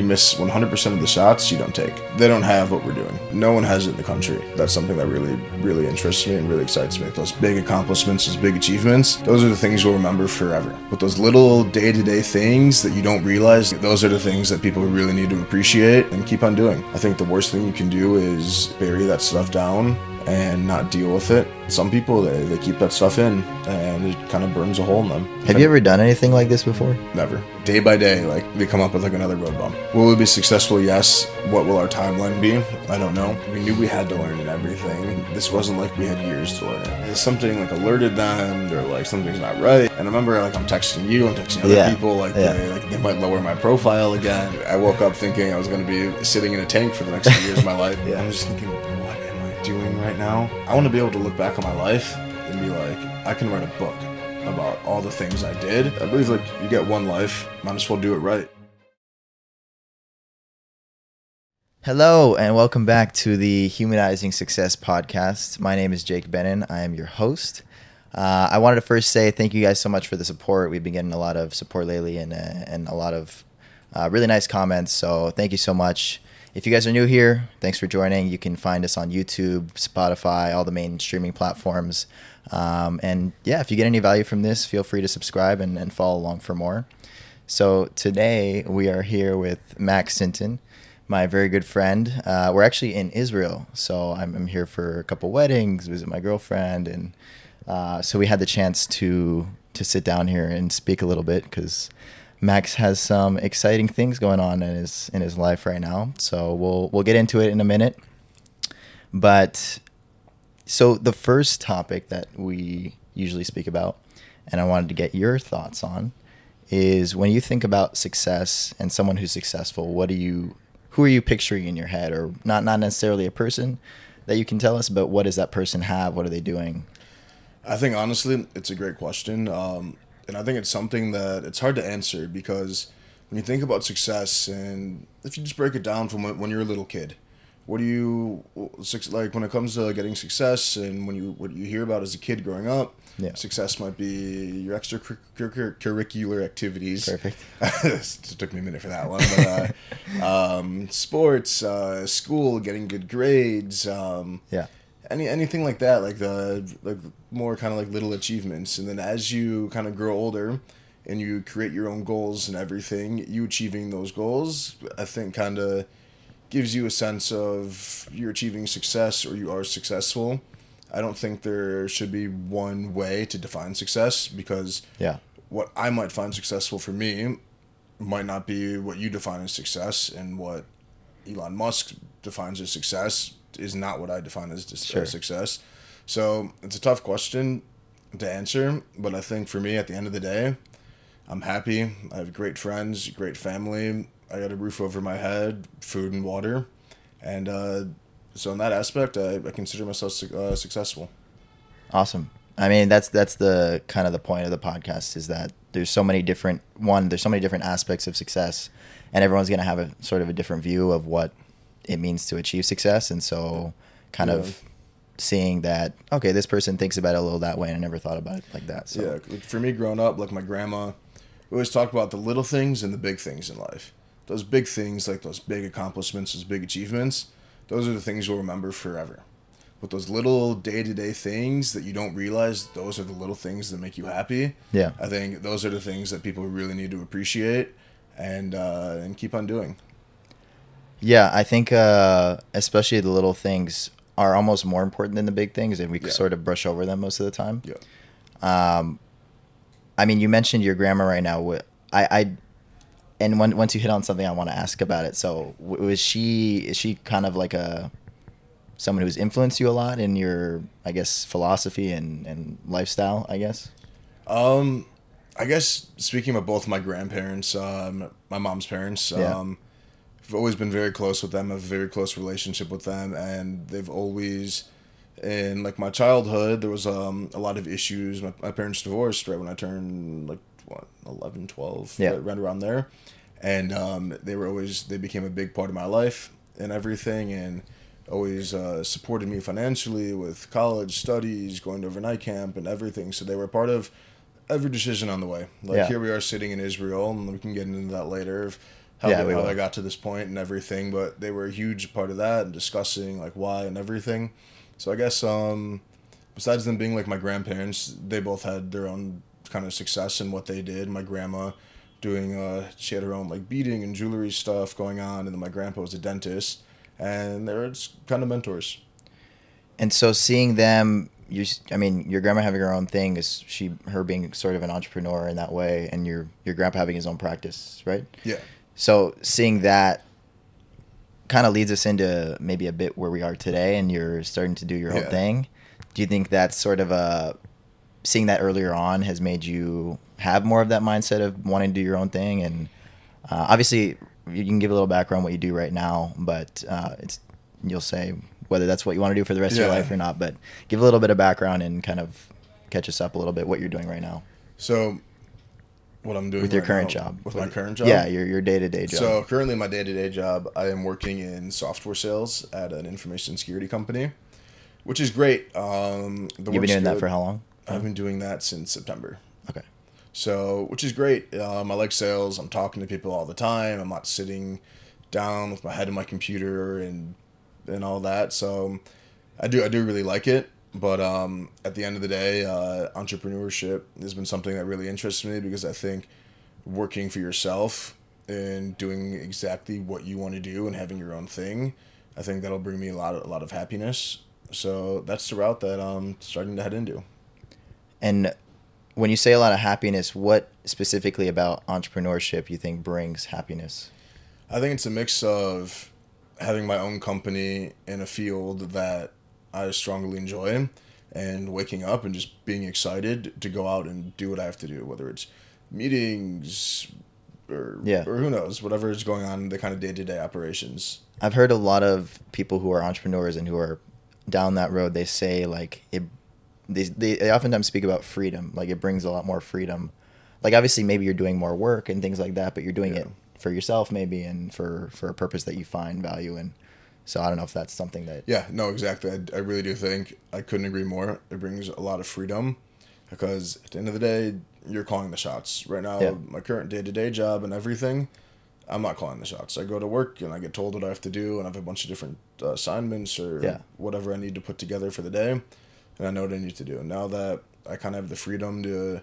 You miss 100% of the shots you don't take. They don't have what we're doing. No one has it in the country. That's something that really, really interests me and really excites me. Those big accomplishments, those big achievements, those are the things you'll remember forever. But those little day to day things that you don't realize, those are the things that people really need to appreciate and keep on doing. I think the worst thing you can do is bury that stuff down and not deal with it. Some people they, they keep that stuff in and it kind of burns a hole in them. Have you ever done anything like this before? Never. Day by day, like they come up with like another road bump. Will we be successful? Yes. What will our timeline be? I don't know. We knew we had to learn it everything. This wasn't like we had years to learn it. Something like alerted them. They're like something's not right. And I remember like I'm texting you, I'm texting other Yeah. people. Like Yeah. they like they might lower my profile again. I woke up thinking I was going to be sitting in a tank for the next few years of my life. Yeah. I'm just thinking, what am I doing right now? I want to be able to look back on my life and be like, I can write a book about all the things I did. I believe like you get one life, might as well do it right. Hello, and welcome back to the Humanizing Success podcast. My name is Jake Bennon. I am your host. Uh, I wanted to first say thank you guys so much for the support. We've been getting a lot of support lately and, uh, and a lot of uh, really nice comments. So thank you so much. If you guys are new here, thanks for joining. You can find us on YouTube, Spotify, all the main streaming platforms. Um, and yeah, if you get any value from this, feel free to subscribe and, and follow along for more. So today we are here with Max Sinton, my very good friend. Uh, we're actually in Israel, so I'm, I'm here for a couple weddings, visit my girlfriend, and uh, so we had the chance to to sit down here and speak a little bit because Max has some exciting things going on in his in his life right now. So we'll we'll get into it in a minute, but so the first topic that we usually speak about, and I wanted to get your thoughts on, is when you think about success and someone who's successful, what do you who are you picturing in your head or not not necessarily a person that you can tell us, but what does that person have? What are they doing? I think honestly, it's a great question, um, and I think it's something that it's hard to answer because when you think about success, and if you just break it down from when, you're a little kid, what do you like when it comes to getting success, and when you what you hear about as a kid growing up? Yeah. Success might be your extracurricular activities. Perfect. it took me a minute for that one. But, uh, um, sports, uh, school, getting good grades. Um, Yeah. Any anything like that like the like more kind of like little achievements. And then as you kind of grow older and you create your own goals and everything you achieving those goals i think kind of gives you a sense of you're achieving success or you are successful. I don't think there should be one way to define success because Yeah. what i might find successful for me might not be what you define as success and what Elon Musk defines as success is not what I define as dis- Sure. success. So it's a tough question to answer, but I think for me, at the end of the day, I'm happy. I have great friends, great family. I got a roof over my head, food and water, and uh, so in that aspect, I, I consider myself su- uh, successful. Awesome. I mean, that's that's the kind of the point of the podcast is that there's so many different one. There's so many different aspects of success, and everyone's gonna have a sort of a different view of what it means to achieve success. And so, kind Yeah. of seeing that okay, this person thinks about it a little that way, and I never thought about it like that. So Yeah, like for me growing up, like my grandma, we always talked about the little things and the big things in life. Those big things, like those big accomplishments, those big achievements, those are the things you'll remember forever. But those little day to day things that you don't realize, those are the little things that make you happy. Yeah. I think those are the things that people really need to appreciate and uh, and keep on doing. Yeah, I think uh, especially the little things are almost more important than the big things, and we Yeah. sort of brush over them most of the time. Yeah. Um, I mean, you mentioned your grandma right now. I, I, and when, once you hit on something, I want to ask about it. So, was she? Is she kind of like a someone who's influenced you a lot in your, I guess, philosophy and and lifestyle? I guess. Um, I guess speaking of both my grandparents, um, my mom's parents, Yeah. I've always been very close with them. I have a very close relationship with them, and they've always, in like my childhood, there was um, a lot of issues. My, my parents divorced right when I turned like what 11, 12, Yeah. right, right around there, and um, they were always they became a big part of my life and everything, and always uh, supported me financially with college studies, going to overnight camp, and everything. So they were part of every decision on the way. Like Yeah. here we are sitting in Israel, and we can get into that later. Of how, Yeah, they- we how will. I got to this point and everything, but they were a huge part of that and discussing like why and everything. So I guess um, besides them being like my grandparents, they both had their own kind of success in what they did. My grandma doing uh, she had her own like beading and jewelry stuff going on, and then my grandpa was a dentist, and they were just kind of mentors. And so seeing them, you, I mean, your grandma having her own thing is she, her being sort of an entrepreneur in that way, and your your grandpa having his own practice, right? Yeah. So seeing that kind of leads us into maybe a bit where we are today, and you're starting to do your own thing. Do you think that's sort of a seeing that earlier on has made you have more of that mindset of wanting to do your own thing? And uh, obviously, you can give a little background what you do right now, but uh, it's you'll say whether that's what you want to do for the rest of your life or not. But give a little bit of background and kind of catch us up a little bit what you're doing right now So, what I'm doing with your right current now- job. with my current job, Yeah, your your day to day job. So currently, my day to day job, I am working in software sales at an information security company, which is great. Um, the You've been doing that for how long? I've been doing that since September. Okay. So, which is great. Um, I like sales. I'm talking to people all the time. I'm not sitting down with my head in my computer and and all that. So, I do I do really like it. But um, at the end of the day, uh, entrepreneurship has been something that really interests me because I think working for yourself and doing exactly what you want to do and having your own thing, I think that'll bring me a lot of, a lot of happiness. So that's the route that I'm starting to head into. And when you say a lot of happiness, what specifically about entrepreneurship you think brings happiness? I think it's a mix of having my own company in a field that I strongly enjoy and waking up and just being excited to go out and do what I have to do, whether it's meetings or, Yeah. or who knows, whatever is going on in the kind of day to day operations. I've heard a lot of people who are entrepreneurs and who are down that road. They say like it. They, they, they oftentimes speak about freedom. Like it brings a lot more freedom. Like obviously maybe you're doing more work and things like that, but you're doing Yeah. it for yourself maybe and for for a purpose that you find value in. So I don't know if that's something that Yeah, no, exactly. I, I really do think I couldn't agree more. It brings a lot of freedom because at the end of the day, you're calling the shots. Right now, Yeah. my current day to day job and everything, I'm not calling the shots. I go to work and I get told what I have to do, and I have a bunch of different uh, assignments or Yeah. whatever I need to put together for the day, and I know what I need to do. Now that I kind of have the freedom to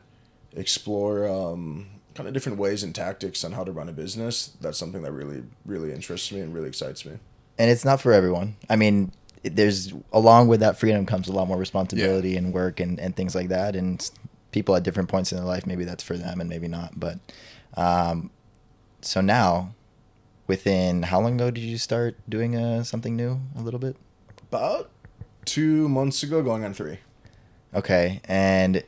explore um, kind of different ways and tactics on how to run a business, that's something that really, really interests me and really excites me. And it's not for everyone. I mean, there's along with that freedom comes a lot more responsibility and work and, and things like that. And people at different points in their life, maybe that's for them and maybe not. But um, so now, within how long ago did you start doing uh, something new? A little bit. About two months ago, going on three. Okay, and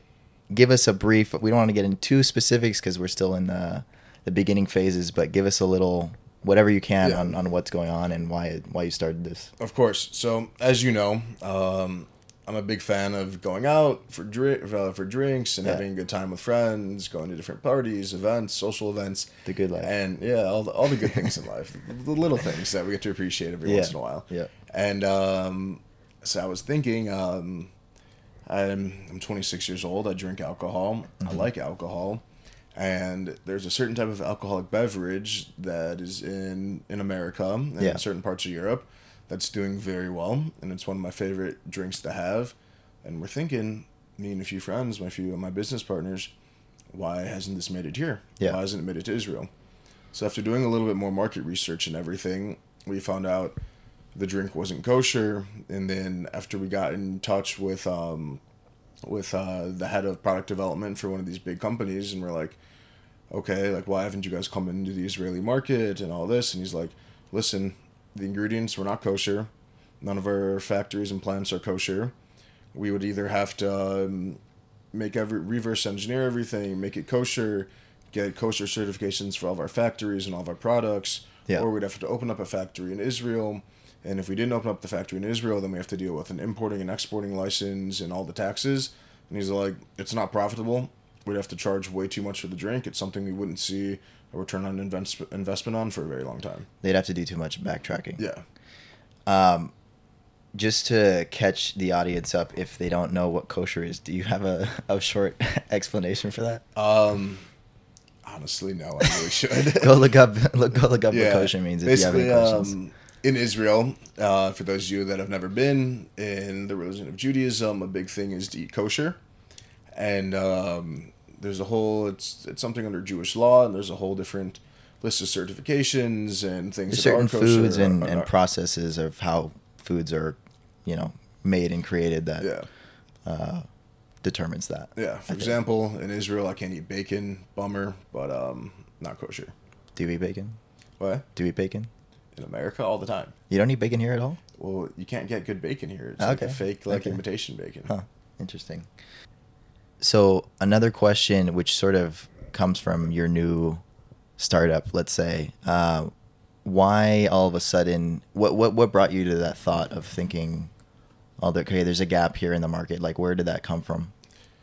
give us a brief. We don't want to get into specifics because we're still in the the beginning phases. But give us a little whatever you can Yeah. on, on what's going on and why why you started this. Of course. So, as you know, um, I'm a big fan of going out for drink uh, for drinks and Yeah. having a good time with friends, going to different parties, events, social events, The good life. and yeah, all the, all the good things in life, the little things that we get to appreciate every Yeah. once in a while. Yeah. And um, so I was thinking, um, I'm I'm 26 years old. I drink alcohol. I Mm-hmm. like alcohol, and there's a certain type of alcoholic beverage that is in in America and Yeah. in certain parts of Europe that's doing very well, and it's one of my favorite drinks to have. And we're thinking, me and a few friends, my few of my business partners, why hasn't this made it here? Yeah. Why hasn't it made it to Israel? So after doing a little bit more market research and everything, we found out the drink wasn't kosher. And then after we got in touch with um, with uh, the head of product development for one of these big companies, and we're like, okay, like why haven't you guys come into the Israeli market and all this? And he's like, listen, the ingredients were not kosher. None of our factories and plants are kosher. We would either have to um, make every reverse engineer everything, make it kosher, get kosher certifications for all of our factories and all of our products, Yeah. or we'd have to open up a factory in Israel. And if we didn't open up the factory in Israel, then we have to deal with an importing and exporting license and all the taxes. And he's like, it's not profitable. We'd have to charge way too much for the drink. It's something we wouldn't see a return on invest- investment on for a very long time. They'd have to do too much backtracking. Yeah. Um, just to catch the audience up, if they don't know what kosher is, do you have a, a short explanation for that? Um, Honestly, no, I really should. go look up look go look up what kosher means if you have any Basically, questions. um, in Israel, uh, for those of you that have never been in the religion of Judaism, a big thing is to eat kosher, and um, there's a whole it's it's something under Jewish law, and there's a whole different list of certifications and things. There's certain foods and, are- and processes of how foods are, you know, made and created that yeah, determines that. yeah. I For think. example, in Israel, I can't eat bacon. Bummer, but um, not kosher. Do you eat bacon? What? Do you eat bacon? In America, all the time. You don't eat bacon here at all? Well, you can't get good bacon here. It's like a fake, like Okay. imitation bacon. Huh. Interesting. So another question, which sort of comes from your new startup, let's say, uh, why all of a sudden? What what what brought you to that thought of thinking, oh, okay, there's a gap here in the market. Like, where did that come from?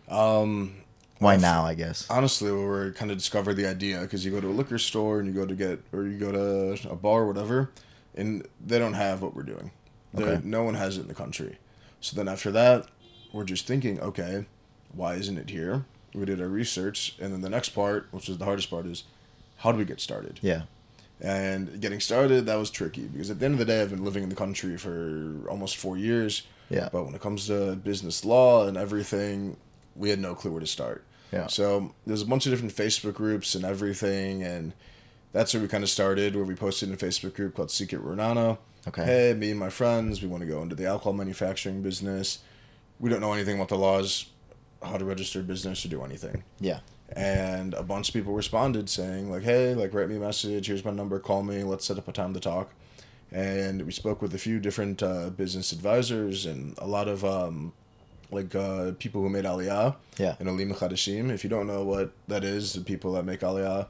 Um, Why Well, now? I guess. honestly, we were kind of discovered the idea because you go to a liquor store and you go to get, or you go to a bar or whatever, and they don't have what we're doing. Okay. No one has it in the country. So then after that, we're just thinking, okay, why isn't it here? We did our research, and then the next part, which is the hardest part, is how do we get started? Yeah. And getting started, that was tricky because at the end of the day, I've been living in the country for almost four years. Yeah. But when it comes to business law and everything, we had no clue where to start. Yeah. So there's a bunch of different Facebook groups and everything, and that's where we kind of started. Where we posted in a Facebook group called Secret Ra'anana. Okay. Hey, me and my friends, we want to go into the alcohol manufacturing business. We don't know anything about the laws, how to register a business or do anything. Yeah. and a bunch of people responded saying like hey like write me a message. Here's my number. Call me. Let's set up a time to talk. And we spoke with a few different uh, business advisors and a lot of um, like uh, people who made aliyah Yeah. and olim chadashim if you don't know what that is the people that make aliyah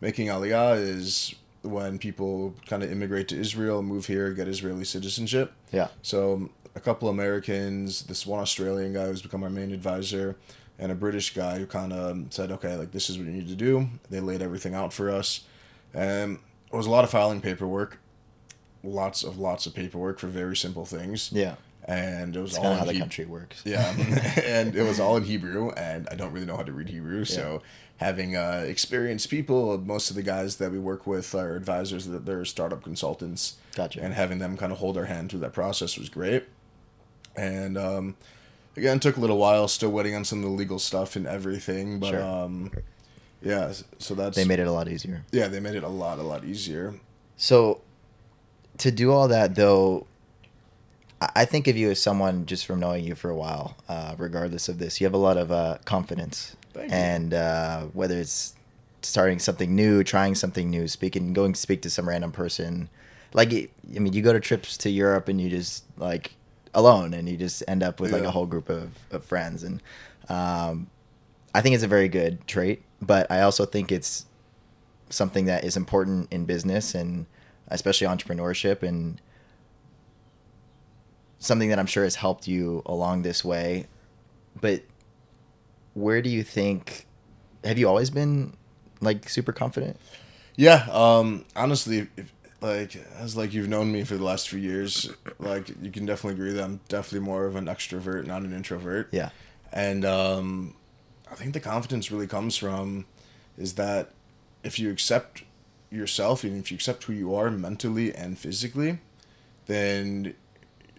making aliyah is when people kind of immigrate to israel move here get israeli citizenship. Yeah. so a couple Americans, this one Australian guy who's become our main advisor, and a British guy who kind of said, "Okay, like this is what you need to do." They laid everything out for us, and it was a lot of filing paperwork, lots of lots of paperwork for very simple things, Yeah. and it was It's all kind in of how the country works. yeah, and it was all in Hebrew, and I don't really know how to read Hebrew, so having uh, experienced people, most of the guys that we work with are advisors that they're startup consultants, Gotcha. and having them kind of hold our hand through that process was great. And um, again, it took a little while, still waiting on some of the legal stuff and everything, but Sure. um, yeah, so that's They made it a lot easier. yeah, they made it a lot a lot easier. So, to do all that though, I think of you as someone just from knowing you for a while, uh, regardless of this, you have a lot of uh, confidence, Thank and uh, whether it's starting something new, trying something new, speaking, going to speak to some random person, like I mean, you go to trips to Europe and you just like alone, and you just end up with like a whole group of, of friends, and um, I think it's a very good trait, but I also think it's something that is important in business and especially entrepreneurship and something that I'm sure has helped you along this way. But where do you think have you always been like super confident? Yeah, um, honestly, if, like as like you've known me for the last few years, like you can definitely agree that I'm definitely more of an extrovert, not an introvert. Yeah. And um, I think the confidence really comes from is that if you accept yourself and if you accept who you are mentally and physically, then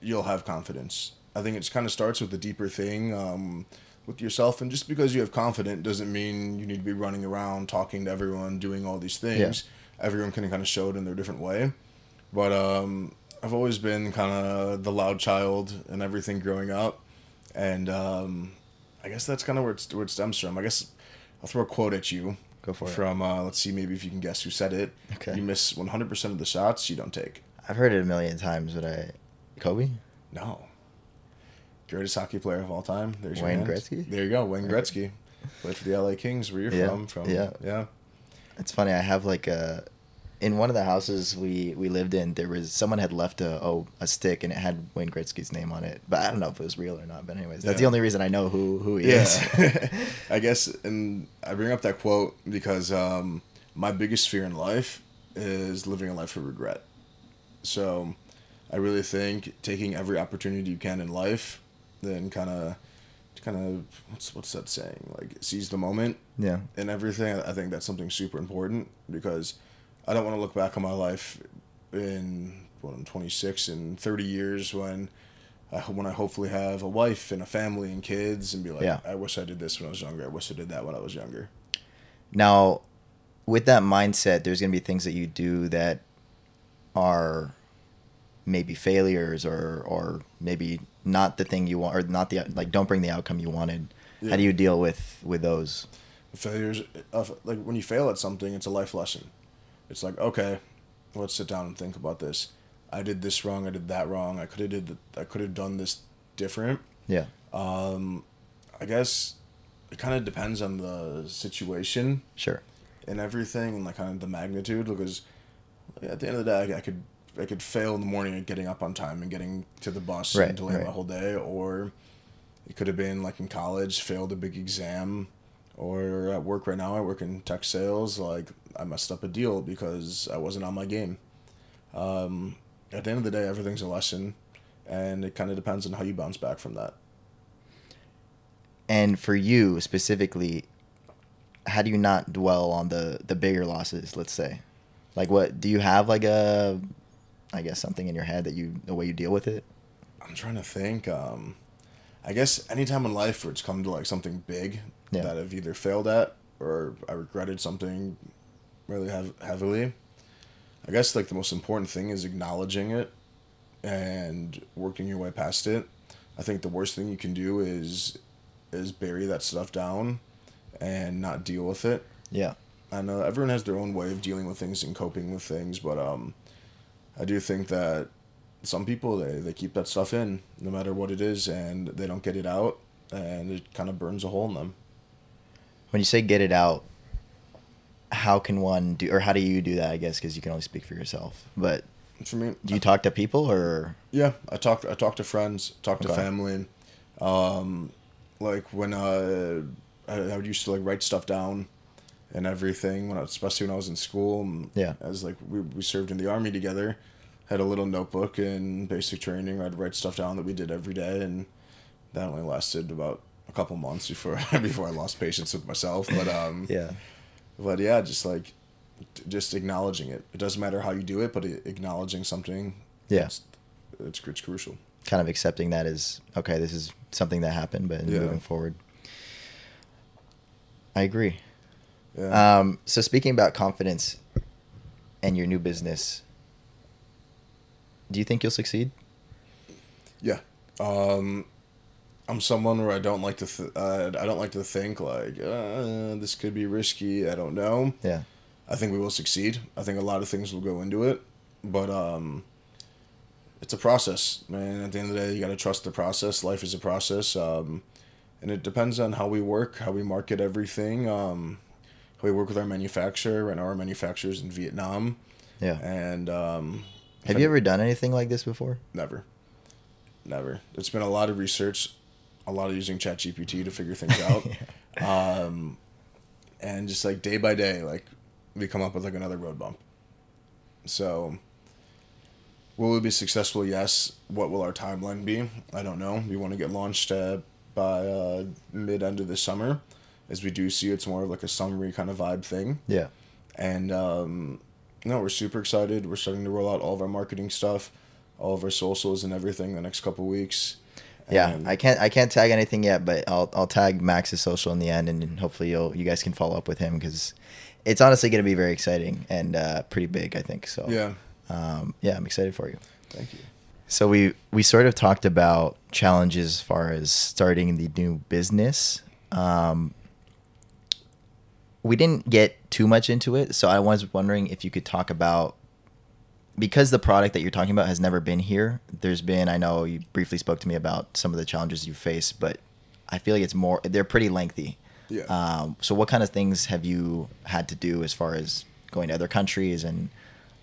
you'll have confidence. I think it kind of starts with a deeper thing um, with yourself, and just because you have confidence doesn't mean you need to be running around talking to everyone, doing all these things. Everyone can kind of show it in their different way, but um, I've always been kind of the loud child and everything growing up, and um, I guess that's kind of where, where it stems from. I guess I'll throw a quote at you. Go for it. From uh, let's see, maybe if you can guess who said it. Okay. You miss one hundred percent of the shots you don't take. I've heard it a million times, but I Kobe? No. Greatest hockey player of all time. There's Wayne. Gretzky? There you go, Wayne Gretzky. Played for the LA Kings. Where you're Yeah, from? From yeah. yeah. It's funny. I have like a in one of the houses we we lived in. There was someone had left a oh, a stick and it had Wayne Gretzky's name on it, but I don't know if it was real or not. But anyways, that's the only reason I know who who he Yeah. is. I guess, and I bring up that quote because um, my biggest fear in life is living a life of regret. So, I really think taking every opportunity you can in life, then kind of kind of what's what's that saying? Like seize the moment Yeah. and everything. I think that's something super important because I don't want to look back on my life in what I'm 26 in 30 years when I when I hopefully have a wife and a family and kids and be like, Yeah. I wish I did this when I was younger. I wish I did that when I was younger. Now, with that mindset, there's going to be things that you do that are maybe failures or or maybe not the thing you want or not the like don't bring the outcome you wanted. Yeah. How do you deal with with those? failures of like when you fail at something it's a life lesson it's like okay let's sit down and think about this i did this wrong i did that wrong i could have did i could have done this different Yeah. um i guess it kind of depends on the situation Sure. and everything and like kind of the magnitude because at the end of the day I could i could fail in the morning at getting up on time and getting to the bus Right, and delay right. my whole day or it could have been like in college failed a big exam or at work right now i work in tech sales like i messed up a deal because i wasn't on my game um, at the end of the day everything's a lesson and it kind of depends on how you bounce back from that And for you specifically, how do you not dwell on the the bigger losses? Let's say, like what do you have like a, I guess something in your head that you the way you deal with it? I'm trying to think. Um, I guess anytime in life where it's come to like something big Yeah. that I've either failed at or I regretted something really hev- heavily. I guess like the most important thing is acknowledging it and working your way past it. I think the worst thing you can do is is bury that stuff down and not deal with it. Yeah. I know everyone has their own way of dealing with things and coping with things, but um, I do think that some people they, they keep that stuff in no matter what it is, and they don't get it out, and it kind of burns a hole in them. When you say get it out, how can one do or how do you do that? I guess because you can only speak for yourself. But For me, do you talk to people or yeah, I talk I talk to friends, talk to family, um, like when uh, I, I would used to like write stuff down and everything when I, especially when I was in school. and Yeah. as like we we served in the army together, had a little notebook and basic training. I'd write stuff down that we did every day, and that only lasted about a couple months before before I lost patience with myself. But um, yeah? but yeah, just like just acknowledging it. It doesn't matter how you do it, but acknowledging something. Yeah. it's, it's, it's crucial. Kind of accepting that as okay, this is something that happened, but Yeah. moving forward. I agree. Yeah. Um, so speaking about confidence and your new business, do you think you'll succeed? Yeah. Um, I'm someone where I don't like to. Th- uh, I don't like to think like uh, this could be risky. I don't know. Yeah. I think we will succeed. I think a lot of things will go into it, but um, it's a process, man. At the end of the day, you got to trust the process. Life is a process, um, and it depends on how we work, how we market everything, um, we work with our manufacturer. Right now, our manufacturer's in Vietnam, Yeah. and um, Have you ever done anything like this before? Never. Never. It's been a lot of research, a lot of using ChatGPT to figure things out. um, and just like day by day, like we come up with like another road bump. So, will we be successful? Yes. What will our timeline be? I don't know. We want to get launched uh, by uh, mid end of this summer. As we do see, it's more of like a summary kind of vibe thing Yeah. and um, no, we're super excited. We're starting to roll out all of our marketing stuff, all of our socials and everything the next couple weeks. Yeah, I can't I can't tag anything yet, but I'll I'll tag Max's social in the end, and hopefully you'll you guys can follow up with him because it's honestly going to be very exciting and uh, pretty big, I think. So yeah. um, yeah, I'm excited for you. Thank you. So we we sort of talked about challenges as far as starting the new business. Um, we didn't get too much into it, so I was wondering if you could talk about because the product that you're talking about has never been here. There's been I know you briefly spoke to me about some of the challenges you face, but I feel like it's more they're pretty lengthy. Yeah. Um, so what kind of things have you had to do as far as going to other countries and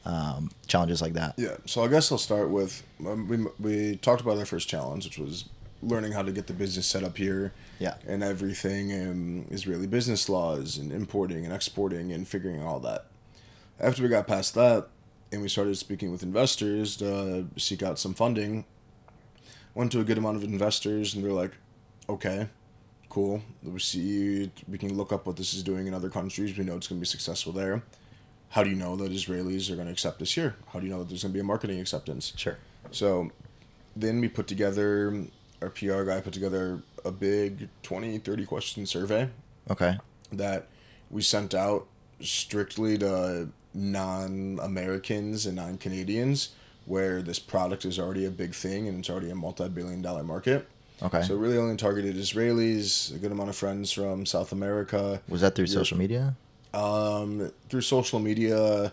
um, challenges like that? Yeah. So I guess I'll start with um, we we talked about our first challenge, which was learning how to get the business set up here. Yeah. And everything and Israeli business laws and importing and exporting and figuring all that. After we got past that, and we started speaking with investors to seek out some funding, went to a good amount of investors, and they're like, "Okay, cool. We see we can look up what this is doing in other countries. We know it's going to be successful there. How do you know that Israelis are going to accept this here? How do you know that there's going to be a marketing acceptance? Sure. So then we put together, our PR guy put together a big 20, 30 question survey Okay. that we sent out strictly to non Americans and non Canadians where this product is already a big thing and it's already a multi billion dollar market. Okay. So really only targeted Israelis, a good amount of friends from South America. Was that through Europe. social media? Um, through social media,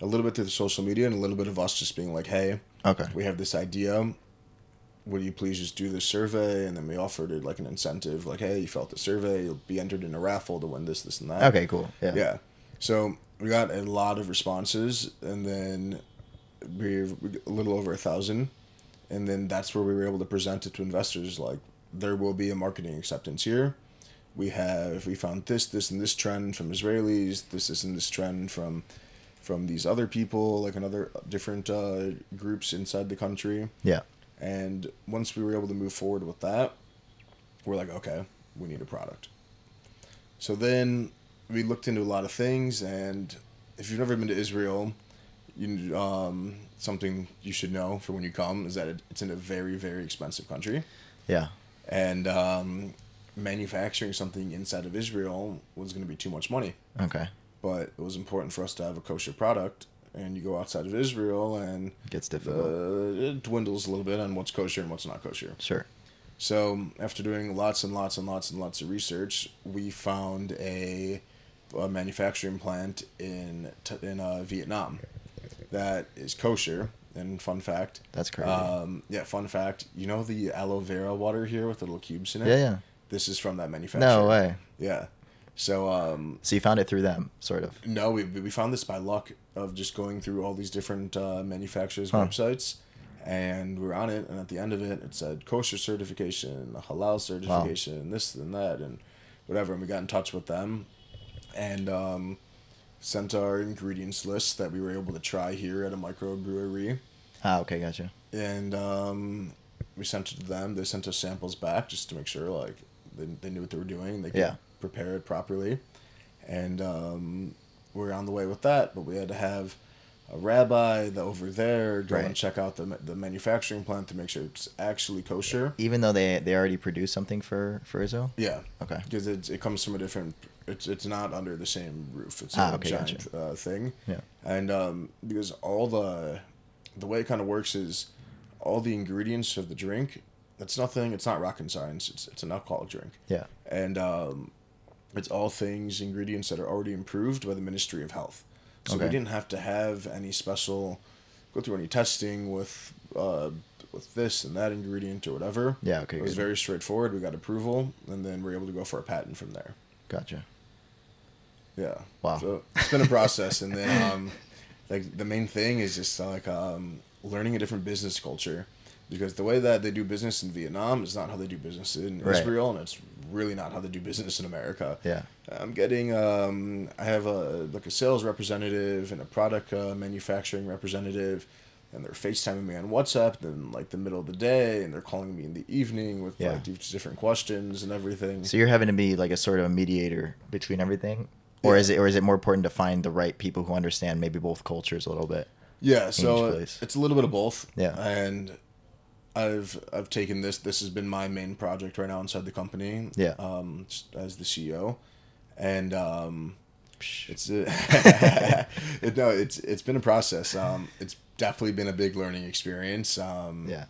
a little bit through the social media, and a little bit of us just being like, "Hey, Okay. we have this idea. Would you please just do this survey?" And then we offered it like an incentive, like, "Hey, you felt the survey, you'll be entered in a raffle to win this, this, and that." Okay. Cool. Yeah. Yeah. So we got a lot of responses, and then we we a little over a thousand, and then that's where we were able to present it to investors. Like there will be a marketing acceptance here. We have we found this, this, and this trend from Israelis. This, this, and this trend from from these other people, like another different uh, groups inside the country. Yeah. And once we were able to move forward with that, we're like, okay, we need a product. So then we looked into a lot of things, and if you've never been to Israel, you um, something you should know for when you come is that it's in a very very expensive country, Yeah. and um, manufacturing something inside of Israel was going to be too much money. Okay. But it was important for us to have a kosher product, and you go outside of Israel and Gets difficult. uh, it dwindles a little bit on what's kosher and what's not kosher. sure. So after doing lots and lots and lots and lots of research, we found a, a manufacturing plant in in uh, Vietnam that is kosher. And fun fact, That's crazy. um, yeah, fun fact. You know the aloe vera water here with the little cubes in it. yeah. Yeah. This is from that manufacturer. No way. Yeah. So um, So you found it through them, sort of. no, we we found this by luck of just going through all these different uh, manufacturers' Huh. websites, and we were on it. And at the end of it, it said kosher certification, halal certification, this and that, and whatever. And we got in touch with them, and um, sent our ingredients list that we were able to try here at a microbrewery, Ah. Okay. Gotcha. and um, we sent it to them. They sent us samples back just to make sure like they, they knew what they were doing. They could Yeah. Prepare it properly, and um, we are on the way with that. But we had to have a rabbi the, over there go Right. and check out the the manufacturing plant to make sure it's actually kosher. Even though they they already produce something for for Israel. Yeah, Okay. because it, it comes from a different. It's it's not under the same roof. It's a Ah, okay, giant gotcha. uh, thing. Yeah. and um, because all the the way it kind of works is all the ingredients of the drink. It's nothing. It's not rocket science. It's it's an alcoholic drink, Yeah. and um, it's all things ingredients that are already improved by the Ministry of Health. So we didn't have to have any special go through any testing with uh, with this and that ingredient or whatever. Yeah. Okay. It was good. very straightforward. We got approval, and then we are able to go for a patent from there. Gotcha. Yeah. Wow. So it's been a process, and then um, like the main thing is just like um, learning a different business culture, because the way that they do business in Vietnam is not how they do business in Right. Israel, and it's really not how they do business in America. Yeah. I'm getting um, I have a like a sales representative and a product uh, manufacturing representative. And they're FaceTiming me on WhatsApp in like the middle of the day, and they're calling me in the evening with Yeah. like different questions and everything. So you're having to be like a sort of a mediator between everything, or Yeah. is it or is it more important to find the right people who understand maybe both cultures a little bit? Yeah, so it's a little bit of both. Yeah. and I've I've taken this. This has been my main project right now inside the company. Yeah. um, as the CEO, and um, it's a, it, no, it's it's been a process. Um, it's definitely been a big learning experience. Um, Yeah.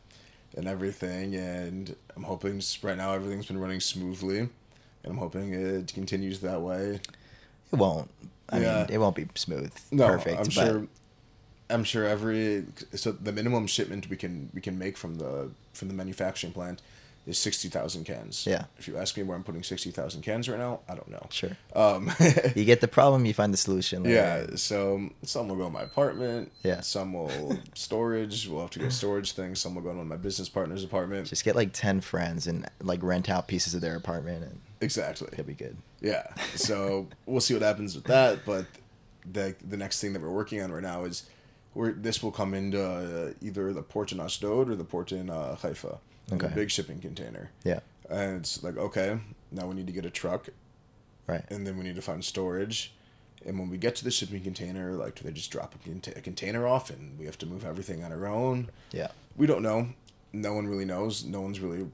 and everything, and I'm hoping right now everything's been running smoothly, and I'm hoping it continues that way. It won't. I Yeah. mean, it won't be smooth, No, perfect. I'm but sure. I'm sure every so the minimum shipment we can we can make from the from the manufacturing plant is sixty thousand cans. Yeah. If you ask me where I'm putting sixty thousand cans right now, I don't know. Sure. Um, You get the problem, you find the solution. later. yeah. So some will go in my apartment. Yeah. Some will storage. We'll have to get storage things. Some will go in my business partner's apartment. Just get like ten friends and like rent out pieces of their apartment, and exactly. it'll be good. Yeah. So we'll see what happens with that. But the the next thing that we're working on right now is where this will come into uh, either the port in Ashdod or the port in uh, Haifa. in Okay. A big shipping container. Yeah. And it's like, okay, now we need to get a truck, Right. and then we need to find storage. And when we get to the shipping container, like, do they just drop a, cont- a container off and we have to move everything on our own? Yeah. We don't know. No one really knows. No one's really,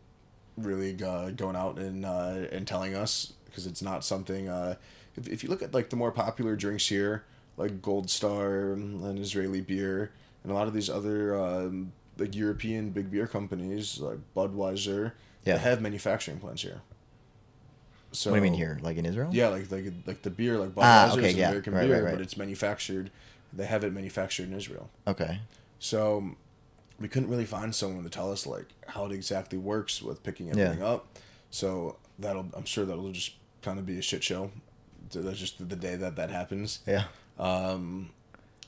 really uh, going out and uh, and telling us because it's not something. Uh, if, if you look at like the more popular drinks here, like Gold Star and Israeli beer, and a lot of these other um, like European big beer companies like Budweiser, Yeah. they have manufacturing plants here. So what do you mean here? Like in Israel? Yeah, like like like the beer, like Budweiser Ah, okay, is yeah. American Right, beer, right, right. but it's manufactured. They have it manufactured in Israel. Okay. So we couldn't really find someone to tell us like how it exactly works with picking everything up. So that'll I'm sure that'll just kind of be a shit show. That's just the day that that happens. Yeah. Um,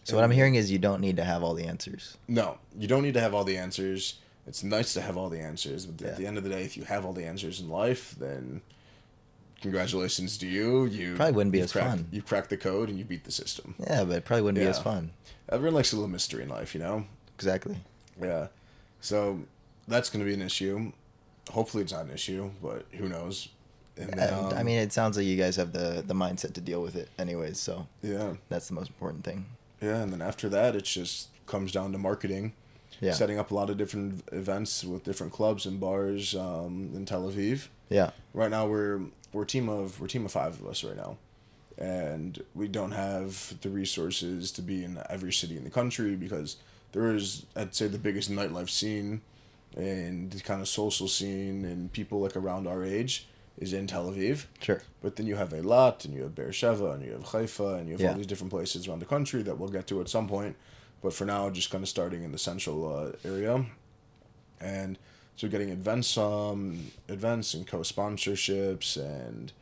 So what I'm hearing is you don't need to have all the answers. no, you don't need to have all the answers. It's nice to have all the answers, but Yeah. at the end of the day, if you have all the answers in life, then congratulations to you. You Probably wouldn't be as cracked- fun. You cracked the code and you beat the system. Yeah, but it probably wouldn't be as Yeah. fun. Everyone likes a little mystery in life, you know. Exactly. Yeah. So that's going to be an issue. Hopefully, it's not an issue, but who knows? And then, And, I um, mean, it sounds like you guys have the the mindset to deal with it, anyways. So yeah, that's the most important thing. yeah, and then after that, it just comes down to marketing, Yeah. setting up a lot of different events with different clubs and bars um, in Tel Aviv. Yeah. Right now, we're we're a team of we're a team of five of us right now, and we don't have the resources to be in every city in the country because there is, I'd say, the biggest nightlife scene and kind of social scene and people like around our age is in Tel Aviv. Sure. But then you have Eilat, and you have Beersheba, and you have Haifa, and you have Yeah. all these different places around the country that we'll get to at some point. But for now, just kind of starting in the central uh, area, and so getting events, um, events and co-sponsorships and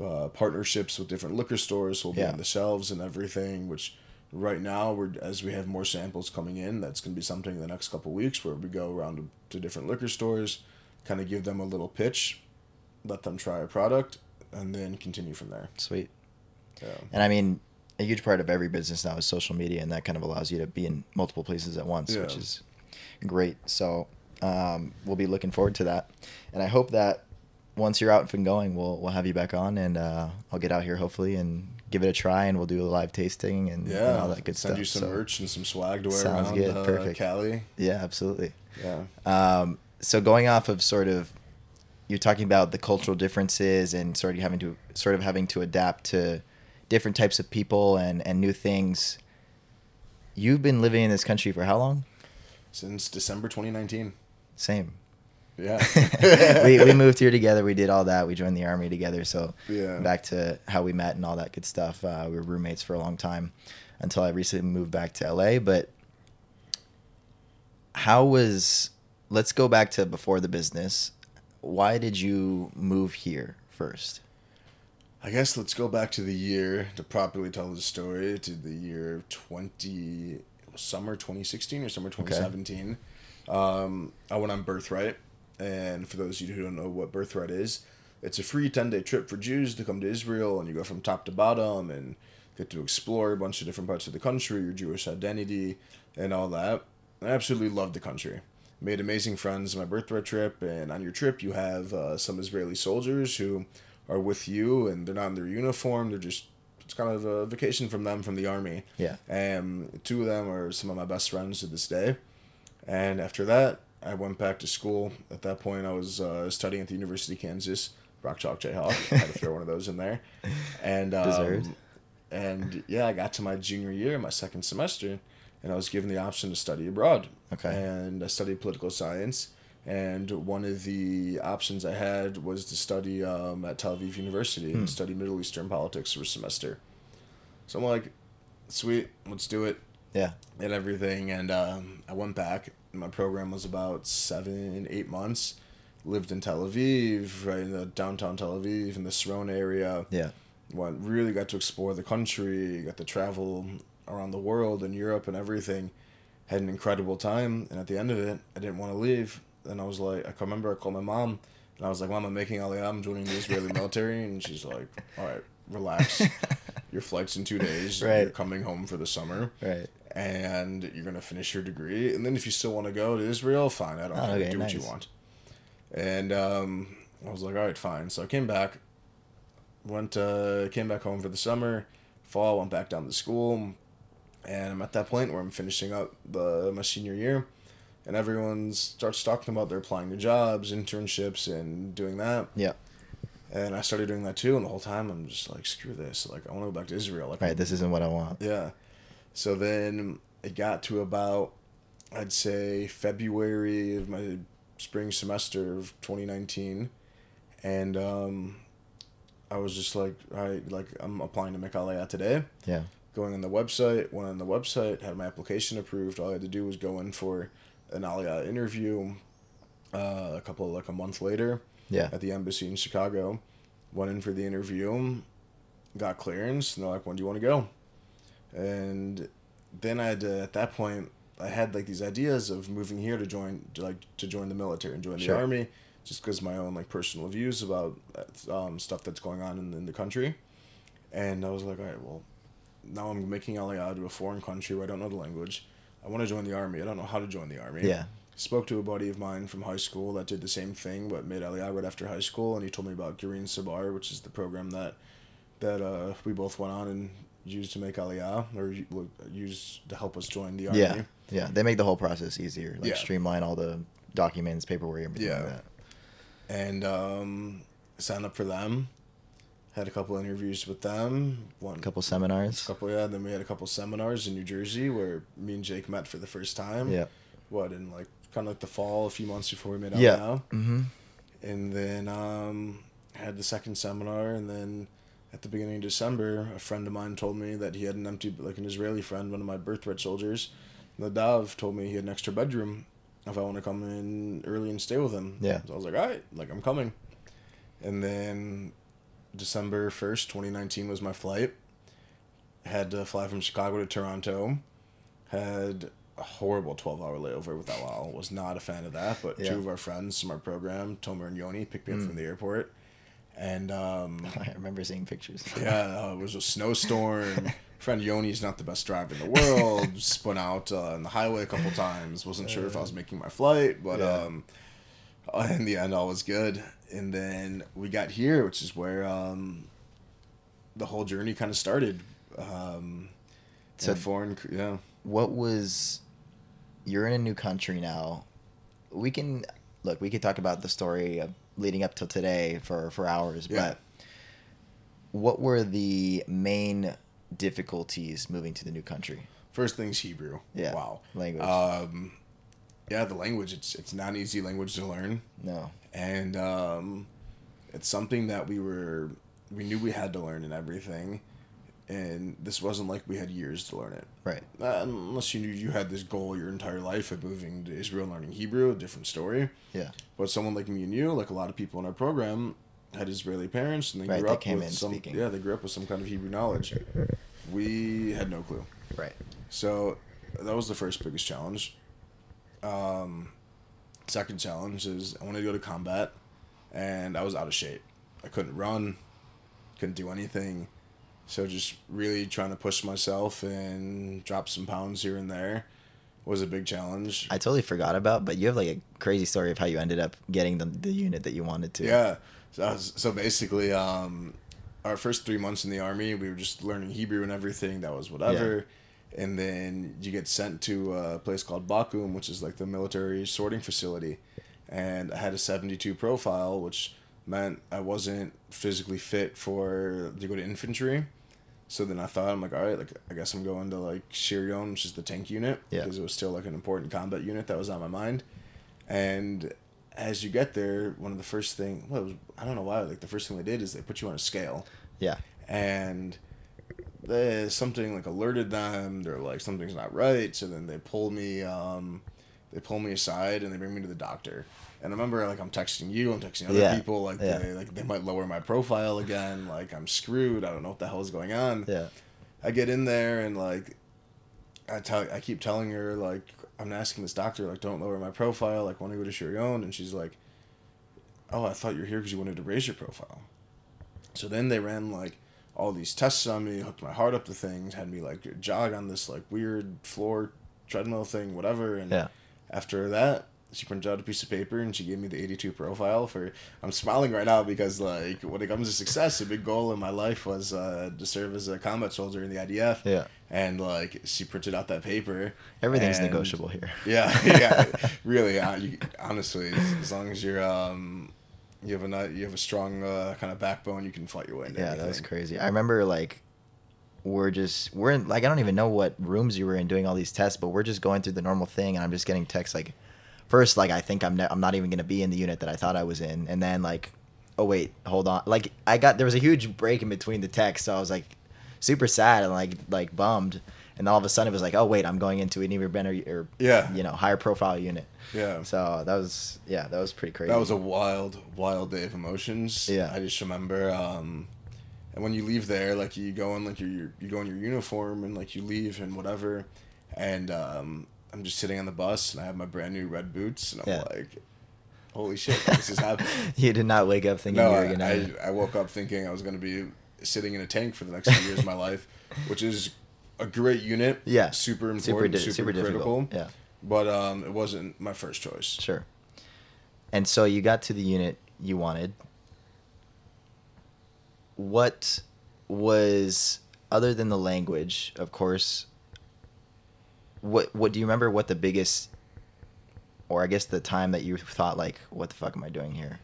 uh, partnerships with different liquor stores will be Yeah. on the shelves and everything. Which right now, we're as we have more samples coming in, that's going to be something in the next couple weeks where we go around to, to different liquor stores, kind of give them a little pitch, let them try a product, and then continue from there. Sweet. Yeah. And I mean, a huge part of every business now is social media, and that kind of allows you to be in multiple places at once, which is great. So um, we'll be looking forward to that, and I hope that once you're out and going, we'll we'll have you back on, and uh, I'll get out here hopefully and give it a try, and we'll do a live tasting and, and all that good send stuff. you some So, merch and some swag to wear Sounds around good, uh, perfect. Cali. Yeah, absolutely. Yeah, Um, so going off of sort of, you're talking about the cultural differences and sort of having to sort of having to adapt to different types of people and and new things. You've been living in this country for how long? since December 2019. Same. Yeah, we we moved here together. We did all that. We joined the army together. So Yeah. back to how we met and all that good stuff. Uh, we were roommates for a long time until I recently moved back to LA. But how was? Let's go back to before the business. Why did you move here first? I guess let's go back to the year to properly tell the story to the year 20 summer 2016 or summer 2017. Um, I went on Birthright, and for those of you who don't know what Birthright is, it's a free 10 day trip for Jews to come to Israel, and you go from top to bottom and get to explore a bunch of different parts of the country, your Jewish identity, and all that. I absolutely love the country. Made amazing friends on my birthright trip, and on your trip, you have uh, some Israeli soldiers who are with you, and they're not in their uniform. They're just it's kind of a vacation from them from the army. Yeah. And two of them are some of my best friends to this day. And after that, I went back to school. At that point, I was uh, studying at the University of Kansas, Rock Chalk Jayhawk. I had to throw one of those in there. And um. And yeah, I got to my junior year, my second semester, and I was given the option to study abroad. Okay. And I studied political science. And one of the options I had was to study um, at Tel Aviv University Hmm. and study Middle Eastern politics for a semester. So I'm like, sweet, let's do it Yeah. and everything. And um, I went back. My program was about seven, eight months. Lived in Tel Aviv, right in the downtown Tel Aviv, in the Sarona area. Yeah. Went really got to explore the country, got to travel around the world and Europe and everything. Had an incredible time, and at the end of it, I didn't want to leave. And I was like, I can remember I called my mom, and I was like, Mom, I'm making Aliyah. I'm joining the Israeli military, and she's like, All right, relax. Your flight's in two days. Right. You're coming home for the summer Right. and you're gonna finish your degree, and then if you still want to go to Israel, fine. I don't Oh, care. okay, Do what you want. And um, I was like, all right, fine. So I came back, went uh, came back home for the summer, fall, went back down to school, and I'm at that point where I'm finishing up the my senior year, and everyone starts talking about they're applying to jobs, internships, and doing that. Yeah. And I started doing that too, and the whole time I'm just like, screw this. Like I want to go back to Israel. Like Right. This isn't what I want. yeah. So then it got to about, I'd say February of my spring semester of 2019, and um, I was just like, I like I'm applying to Mechalea today. Yeah. Going on the website, went on the website, had my application approved. All I had to do was go in for an Aliyah interview. Uh, a couple of like a month later, Yeah. at the embassy in Chicago. Went in for the interview, got clearance, and they're like, "When do you want to go?" And then I had to, at that point, I had like these ideas of moving here to join, to, like to join the military and join Sure. the army, just because my own like personal views about um, stuff that's going on in, in the country. And I was like, all right, well, now I'm making Aliyah to a foreign country where I don't know the language. I want to join the army. I don't know how to join the army Yeah. spoke to a buddy of mine from high school that did the same thing but made Aliyah right after high school and he told me about Garin Tzabar which is the program that that uh, we both went on and used to make Aliyah or used to help us join the army. Yeah. Yeah. They make the whole process easier. Like Yeah. streamline all the documents, paperwork, everything Yeah. like that. And um, signed up for them. Had a couple interviews with them. One A couple seminars. couple yeah, then we had a couple seminars in New Jersey where me and Jake met for the first time. Yeah. What in like kind of like the fall, a few months before we made Yeah. Aliyah. Mm-hmm. and then um, had the second seminar and then at the beginning of december a friend of mine told me that he had an empty like an israeli friend one of my birthright soldiers nadav told me he had an extra bedroom if i want to come in early and stay with him Yeah. so i was like all right like i'm coming and then december 1st 2019 was my flight had to fly from chicago to toronto had a horrible 12 hour layover with El Al. Was not a fan of that, but Yeah. two of our friends from our program, Tomer and Yoni, picked me up Mm. from the airport. And um, I remember seeing pictures. yeah, uh, it was a snowstorm. Friend Yoni's not the best driver in the world. Spun out uh, on the highway a couple times. Wasn't sure if I was making my flight, but Yeah. um, uh, in the end, all was good. And then we got here, which is where um, the whole journey kind of started. Um, So- foreign, yeah. what was you're in a new country now we can look we could talk about the story of leading up till today for for hours Yeah. but what were the main difficulties moving to the new country First thing's Hebrew. Yeah, Wow. language. Um, yeah, the language. It's it's not an easy language to learn, no and um, it's something that we were we knew we had to learn and everything, and this wasn't like we had years to learn it. right Uh, unless you knew you had this goal your entire life of moving to Israel and learning Hebrew, a different story. yeah But someone like me and you, like a lot of people in our program, had Israeli parents and they Right, grew they up came with in some speaking. yeah they grew up with some kind of Hebrew knowledge. We had no clue. right So that was the first biggest challenge. Um, second challenge is I wanted to go to combat, and I was out of shape. I couldn't run, couldn't do anything. So just really trying to push myself and drop some pounds here and there was a big challenge. i totally forgot about but you have like a crazy story of how you ended up getting the, the unit that you wanted to Yeah. So, was, so basically, um, our first three months in the army, we were just learning Hebrew and everything. That was whatever. And then you get sent to a place called Bakum, which is like the military sorting facility. And I had a 72 profile, which meant I wasn't physically fit for to go to infantry. So then I thought, I'm like, all right, like I guess I'm going to like Shirion, which is the tank unit, Yeah. because it was still like an important combat unit that was on my mind. And as you get there, one of the first thing, well, it was, I don't know why, like the first thing they did is they put you on a scale, yeah and they, something like alerted them. They're like something's not right, so then they pull me, um, they pull me aside and they bring me to the doctor. And I remember like I'm texting you, I'm texting other Yeah. people, like Yeah. they like they might lower my profile again, like I'm screwed. I don't know what the hell is going on. yeah I get in there and like I tell I keep telling her like I'm asking this doctor like don't lower my profile like want to go to Shirion and she's like oh I thought you were here because you wanted to raise your profile so then they ran like all these tests on me hooked my heart up to things had me like jog on this like weird floor treadmill thing whatever and Yeah. after that she printed out a piece of paper and she gave me the 82 profile for i'm smiling right now because like when it comes to success a big goal in my life was uh, to serve as a combat soldier in the idf Yeah. and like she printed out that paper Everything's negotiable here. yeah yeah really uh, you, honestly as, as long as you're um you have a you have a strong uh, kind of backbone you can fight your way into Yeah, that was crazy. I remember like we're just we're in like I don't even know what rooms you were in doing all these tests, but we're just going through the normal thing, and I'm just getting texts like, first like I think I'm ne- I'm not even gonna be in the unit that I thought I was in, and then like, oh wait, hold on, like I got there was a huge break in between the texts, so I was like super sad and like like bummed, and all of a sudden it was like, oh wait, I'm going into an even better or Yeah. you know higher profile unit. yeah So that was yeah, that was pretty crazy. That was a wild, wild day of emotions. Yeah. I just remember, um, and when you leave there, like you go in like your you go in your uniform and like you leave and whatever, and um, I'm just sitting on the bus and I have my brand new red boots and I'm Yeah. like, holy shit, this is happening. you did not wake up thinking no, you were I, gonna. I, I woke up thinking I was gonna be sitting in a tank for the next few years of my life, which is a great unit. Yeah. super important, super, super, super critical. difficult. Yeah. But um, it wasn't my first choice. Sure. And so you got to the unit you wanted. What was other than the language, of course, what what do you remember what the biggest or I guess the time that you thought like what the fuck am I doing here?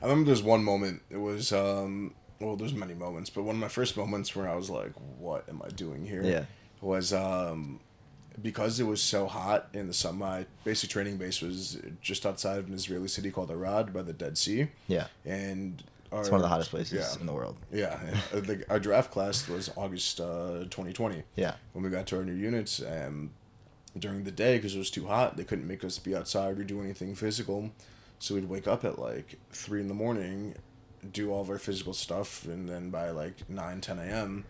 I remember there's one moment. It was um well, there's many moments, but one of my first moments where I was like, "What am I doing here?" Yeah. was um because it was so hot in the summer. My basic training base was just outside of an Israeli city called Arad by the Dead Sea, Yeah. and our, It's one of the hottest places yeah. in the world. Yeah, uh, the, our draft class was August uh, 2020 Yeah. when we got to our new units and during the day because it was too hot they couldn't make us be outside or do anything physical so we'd wake up at like 3 in the morning do all of our physical stuff and then by like 9 10 a.m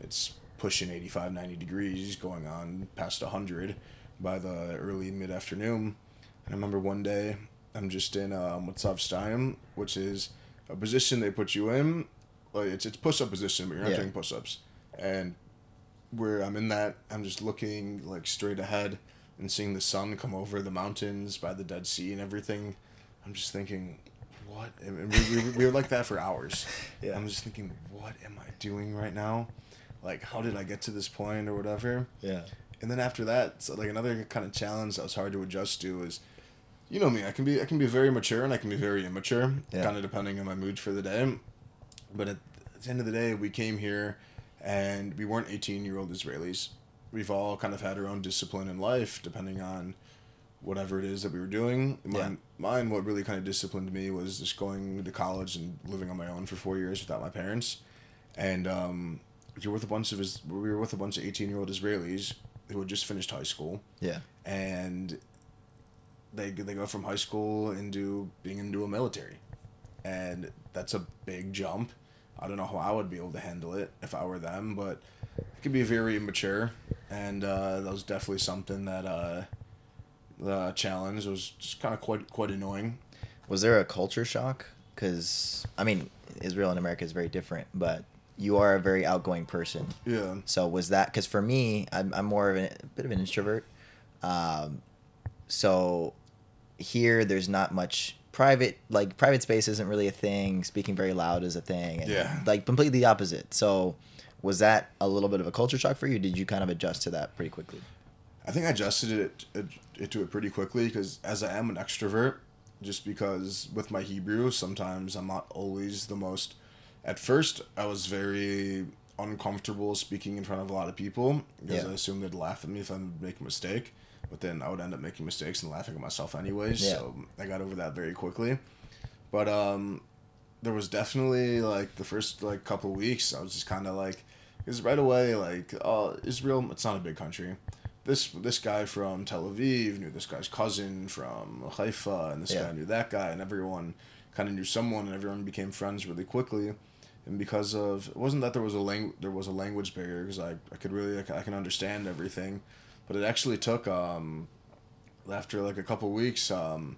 it's pushing 85 90 degrees going on past 100 by the early mid-afternoon and i remember one day i'm just in um, Stein, which is a position they put you in like it's it's push-up position but you're not Yeah. doing push-ups and where I'm in that, I'm just looking like straight ahead and seeing the sun come over the mountains by the Dead Sea and everything. I'm just thinking, what? And we, we, we were like that for hours. Yeah. I'm just thinking, what am I doing right now? Like, how did I get to this point or whatever? Yeah. And then after that, so like another kind of challenge that was hard to adjust to is, you know me, I can be I can be very mature and I can be very immature, Yeah. kind of depending on my mood for the day. But at, the end of the day, we came here, and we weren't eighteen year old Israelis. We've all kind of had our own discipline in life, depending on whatever it is that we were doing. Mine, mine, what really kind of disciplined me was just going to college and living on my own for four years without my parents, and um, you're with a bunch of we were with a bunch of eighteen year old Israelis who had just finished high school Yeah. and they they go from high school into being into a military, and that's a big jump. I don't know how I would be able to handle it if I were them, but it could be very immature, and uh, that was definitely something that uh, the challenge was just kind of quite quite annoying. Was there a culture shock? Because I mean, Israel and America is very different, but you are a very outgoing person. Yeah, So was that because for me, I'm, I'm more of an, a bit of an introvert. Um, so here, there's not much private like private space isn't really a thing. Speaking very loud is a thing. And Yeah. Like completely the opposite. So was that a little bit of a culture shock for you? Did you kind of adjust to that pretty quickly? I think I adjusted it, it, it to it pretty quickly because as I am an extrovert, just because with my Hebrew, sometimes I'm not always the most. At first, I was very uncomfortable speaking in front of a lot of people because Yeah. I assumed they'd laugh at me if I make a mistake. But then I would end up making mistakes and laughing at myself anyways. Yeah. So I got over that very quickly. But um, there was definitely like the first like couple weeks, I was just kind of like, because right away like, oh, Israel, it's not a big country this this guy from Tel Aviv knew this guy's cousin from Haifa, and this Yeah. guy knew that guy, and everyone kind of knew someone, and everyone became friends really quickly. And because of it wasn't that there was a lang- there was a language barrier because I, I could really I, I can understand everything, but it actually took um, after like a couple weeks um,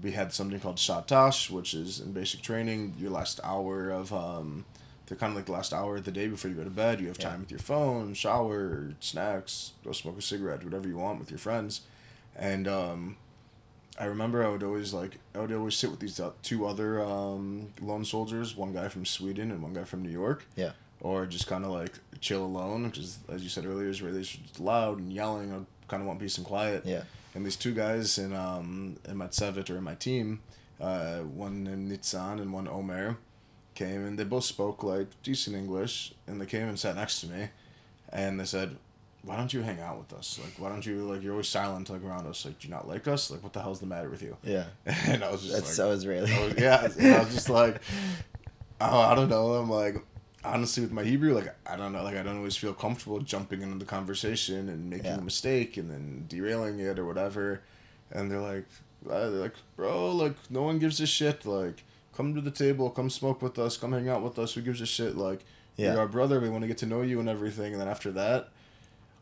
we had something called shatash, which is in basic training your last hour of um, the kind of like the last hour of the day before you go to bed. You have Yeah. time with your phone, shower, snacks, go smoke a cigarette, whatever you want with your friends, and um, I remember I would always like I would always sit with these uh, two other um, lone soldiers, one guy from Sweden and one guy from New York. Yeah. Or just kind of like chill alone, because as you said earlier, is really just loud and yelling. I kind of want peace and quiet. Yeah. And these two guys in um in my or in my team, uh, one named Nitzan and one Omer, came and they both spoke like decent English, and they came and sat next to me, and they said, why don't you hang out with us? Like, why don't you like you're always silent like around us? Like, do you not like us? Like, what the hell's the matter with you? Yeah. And I was just That's like, so Israeli. I was, yeah, and I was just like, oh, I don't know. I'm like, honestly, with my Hebrew, like, I don't know. Like, I don't always feel comfortable jumping into the conversation and making Yeah. a mistake and then derailing it or whatever. And they're like, they're like, bro, like, no one gives a shit. Like, come to the table, come smoke with us, come hang out with us. Who gives a shit? Like, Yeah. you're our brother. We want to get to know you and everything. And then after that,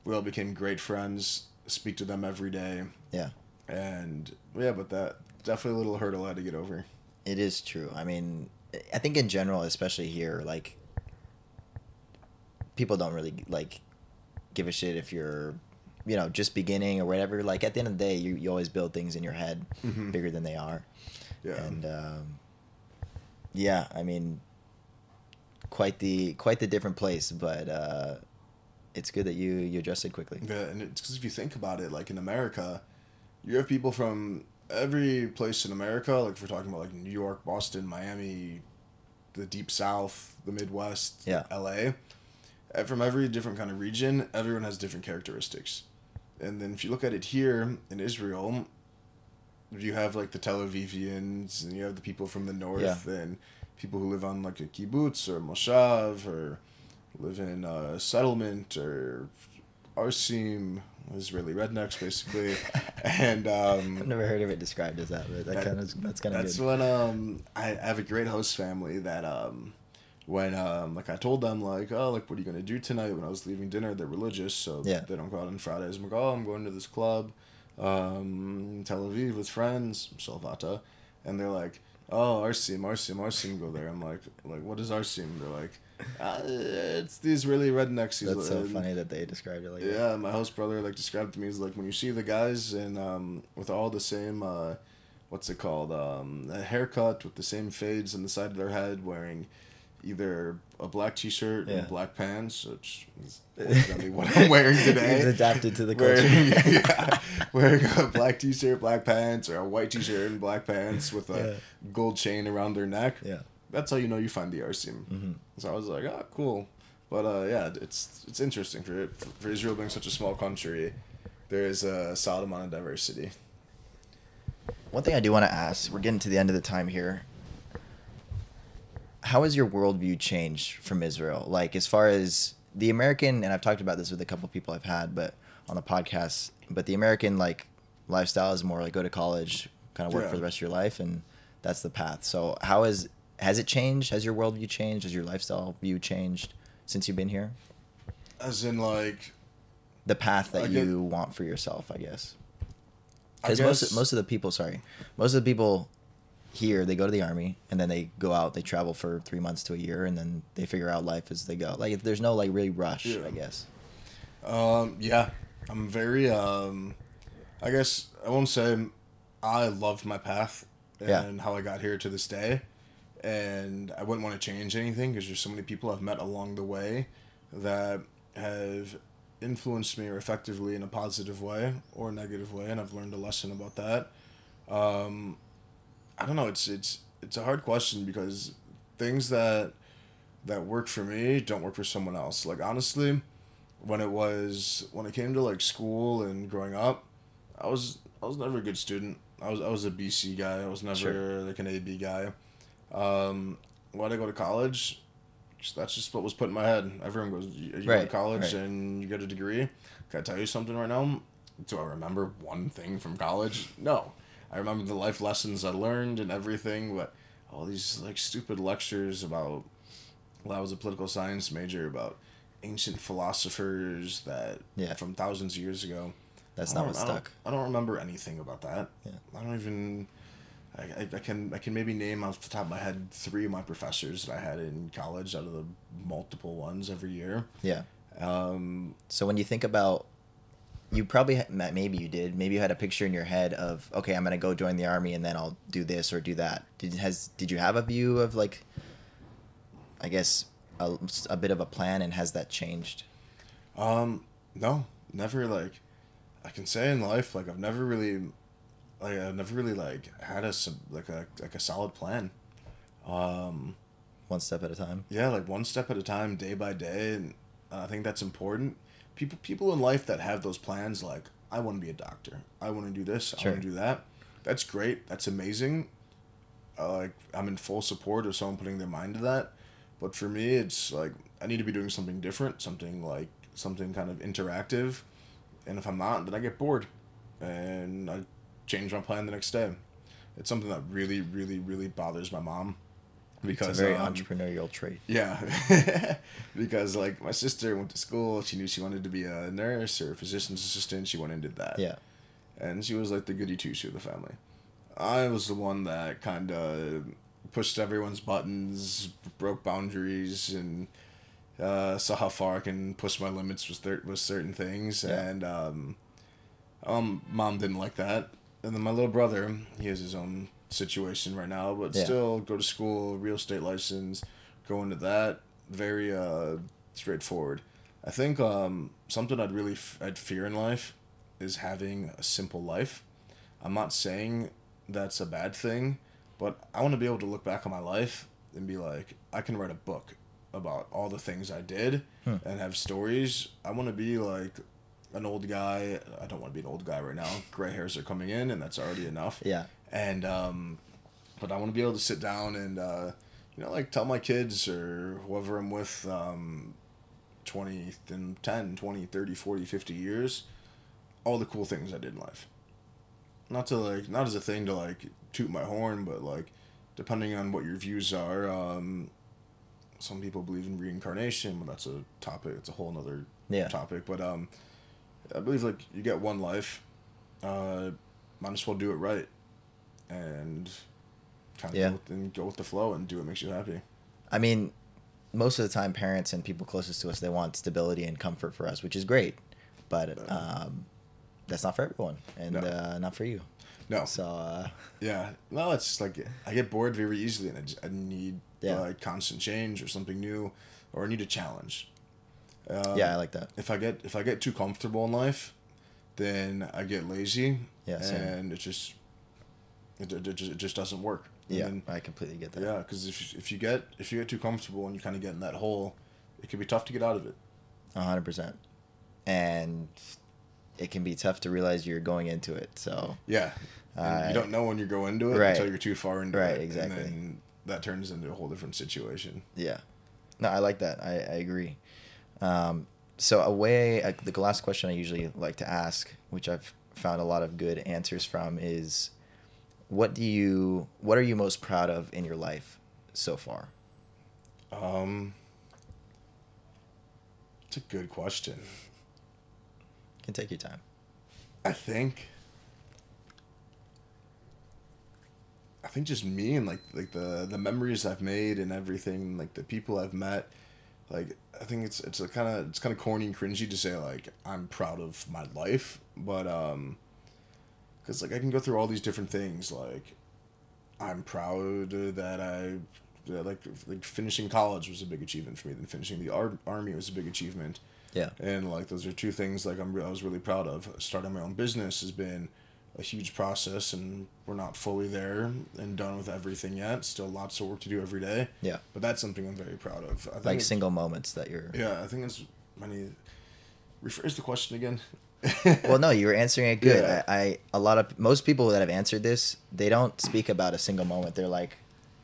we all became great friends. Speak to them every day. Yeah. And yeah, but that definitely a little hurdle I had to get over. It is true. I mean, I think in general, especially here, like people don't really like give a shit if you're, you know, just beginning or whatever. Like at the end of the day, you, you always build things in your head Mhm. bigger than they are. Yeah. And um, yeah, I mean, quite the quite the different place, but uh, it's good that you you adjusted quickly. Yeah, and it's because if you think about it, like in America, you have people from every place in America. Like if we're talking about like New York, Boston, Miami, the Deep South, the Midwest, Yeah. L.A. From every different kind of region, everyone has different characteristics. And then if you look at it here in Israel, you have like the Tel Avivians, and you have the people from the north, and people who live on like a kibbutz or a moshav or live in a settlement or arsim, Israeli rednecks basically, and um, I've never heard of it described as that, but that, That- kind of that's kind of that's good. when um I, I have a great host family that um when um like I told them like oh like what are you gonna do tonight? When I was leaving dinner they're religious so Yeah. they don't go out on Fridays. I'm like oh I'm going to this club um Tel Aviv with friends Salvata and they're like oh Arsim Arsim Arsim go there. I'm like like what is Arsim? They're like uh, it's the Israeli rednecks. He's That's so funny that they described it like that. yeah, my host brother like described to me is like when you see the guys and um with all the same uh what's it called um a haircut with the same fades on the side of their head wearing either a black t-shirt Yeah. and black pants which is ultimately what I'm wearing today. He's adapted to the culture. Wearing, yeah, wearing a black t-shirt, black pants, or a white t-shirt and black pants with a Yeah. gold chain around their neck. Yeah. That's how you know you find the Arsim. hmm So I was like, oh, cool. But uh, yeah, it's it's interesting for for Israel being such a small country. There is a solid amount of diversity. One thing I do want to ask, we're getting to the end of the time here. How has your worldview changed from Israel? Like, as far as the American, and I've talked about this with a couple people I've had, but on the podcast, but the American, like, lifestyle is more like go to college, kind of work Yeah. for the rest of your life, and that's the path. So, how has, has it changed? Has your worldview changed? Has your lifestyle view changed since you've been here? As in, like, The path that you want for yourself, I guess. Because most most of the people, sorry, most of the people here they go to the army and then they go out, they travel for three months to a year, and then they figure out life as they go. Like there's no like really rush, Yeah. I guess. Um, yeah, I'm very. Um, I guess I won't say I loved my path Yeah. and how I got here to this day, and I wouldn't want to change anything because there's so many people I've met along the way that have influenced me or effectively in a positive way or a negative way, and I've learned a lesson about that. Um, I don't know. It's it's it's a hard question because things that that work for me don't work for someone else. Like honestly, when it was when it came to like school and growing up, I was I was never a good student. I was I was a BC guy. I was never Sure. like an AB guy. Um, why did I go to college? That's just what was put in my head. Everyone goes, you, you go to college right. and you get a degree. Can I tell you something right now? Do I remember one thing from college? No. I remember the life lessons I learned and everything, but all these like stupid lectures about. Well, I was a political science major about ancient philosophers that Yeah. from thousands of years ago. That's not what I don't- stuck. I don't remember anything about that. Yeah. I don't even. I, I, I can I can maybe name off the top of my head three of my professors that I had in college out of the multiple ones every year. Yeah. Um, So when you think about you probably maybe you did maybe you had a picture in your head of okay i'm gonna go join the army and then i'll do this or do that did has did you have a view of like i guess a, a bit of a plan and has that changed Um, no, never like. I can say in life, like I've never really, like I've never really like had a sub- like a like a solid plan. Um, one step at a time yeah, like one step at a time, day by day, and I think that's important. People people in life that have those plans, like I want to be a doctor, I want to do this, I want to do that. That's great. That's amazing. Uh, like I'm in full support of someone putting their mind to that. But for me, it's like I need to be doing something different, something like something kind of interactive. And if I'm not, then I get bored, and I change my plan the next day. It's something that really, really, really bothers my mom, because it's a very um, entrepreneurial trait yeah, because like my sister went to school, she knew she wanted to be a nurse or a physician's assistant. She went and did that. yeah and she was like the goody two shoe of the family. I was the one that kind of pushed everyone's buttons, broke boundaries, and uh, saw how far I can push my limits with cer- with certain things. Yeah. And um, um, mom didn't like that. And then my little brother, he has his own situation right now, but Yeah. still go to school, real estate license, go into that. Very uh, straightforward. I think um, something I'd really f- I'd fear in life is having a simple life. I'm not saying that's a bad thing, but I want to be able to look back on my life and be like, I can write a book about all the things I did Hmm. and have stories. I want to be like an old guy. I don't want to be an old guy right now. Gray hairs are coming in, and that's already enough. yeah And um, but I want to be able to sit down and uh, you know like tell my kids or whoever I'm with um, 20 in 10, 20, 30, 40, 50 years all the cool things I did in life. Not to like not as a thing to like toot my horn, but like depending on what your views are, um, some people believe in reincarnation, but that's a topic. It's a whole nother Yeah. topic. But um, I believe like you get one life, uh, might as well do it right, and kind of Yeah. go, with, and go with the flow and do what makes you happy. I mean, most of the time, parents and people closest to us they want stability and comfort for us, which is great, but um, that's not for everyone, and No. uh, not for you. No, So uh, Yeah, no, it's just like I get bored very easily, and I, just, I need Yeah. like constant change or something new, or I need a challenge. Um, yeah, I like that. if I get if I get too comfortable in life, then I get lazy. Yeah, same. and it's just it, it, it just, it just doesn't work. And Yeah, then- I completely get that. yeah, because if if you get if you get too comfortable and you kind of get in that hole, it can be tough to get out of it. A hundred percent, and it can be tough to realize you're going into it. So Yeah, Uh, you don't know when you go into it right. until you're too far into Right, it. exactly. And then that turns into a whole different situation. yeah, no, I like that. I, I agree. Um, so a way, uh, the last question I usually like to ask, which I've found a lot of good answers from, is what do you, what are you most proud of in your life so far? Um, it's a good question. You can take your time. I think. I think just me and like like the the memories I've made and everything, like the people I've met. Like I think it's it's a kind of it's kind of corny and cringy to say like I'm proud of my life, but um, because like I can go through all these different things. Like I'm proud that I that, like like finishing college was a big achievement for me. Then finishing the ar- army was a big achievement Yeah. and like those are two things like I'm re- I was really proud of. Starting my own business has been a huge process, and we're not fully there and done with everything yet. Still lots of work to do every day. Yeah. But that's something I'm very proud of. I think Like single moments that you're. Yeah, I think it's many. Rephrase the question again. well no you were answering it good Yeah. I, I a lot of most people that have answered this they don't speak about a single moment they're like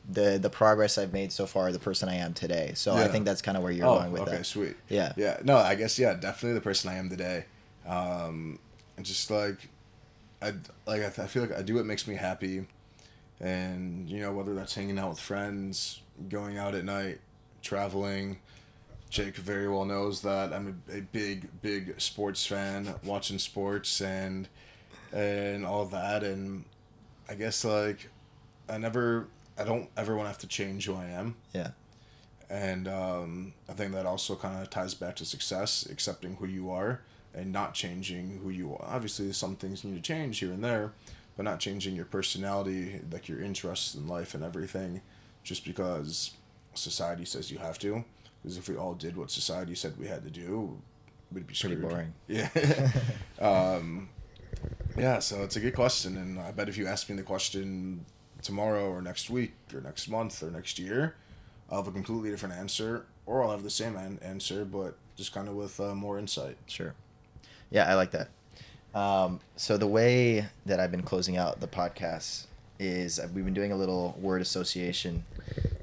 the the progress i've made so far the person i am today so i think that's kind of where you're oh, going with okay, that Okay, sweet. Yeah. Yeah. No, I guess yeah, definitely the person I am today. Um, and just like, I like I, I feel like I do what makes me happy, and you know whether that's hanging out with friends, going out at night, traveling. Jake very well knows that I'm a, a big, big sports fan, watching sports and and all that, and I guess like I never, I don't ever want to have to change who I am yeah and um, I think that also kind of ties back to success, accepting who you are, and not changing who you are. Obviously, some things need to change here and there, but not changing your personality, like your interests in life and everything, just because society says you have to. Because if we all did what society said we had to do, we'd be Pretty boring. Yeah. um, yeah, so it's a good question, and I bet if you ask me the question tomorrow or next week or next month or next year, I'll have a completely different answer, or I'll have the same an- answer, but just kind of with uh, more insight. Sure. Yeah, I like that. Um, so the way that I've been closing out the podcast is uh, we've been doing a little word association.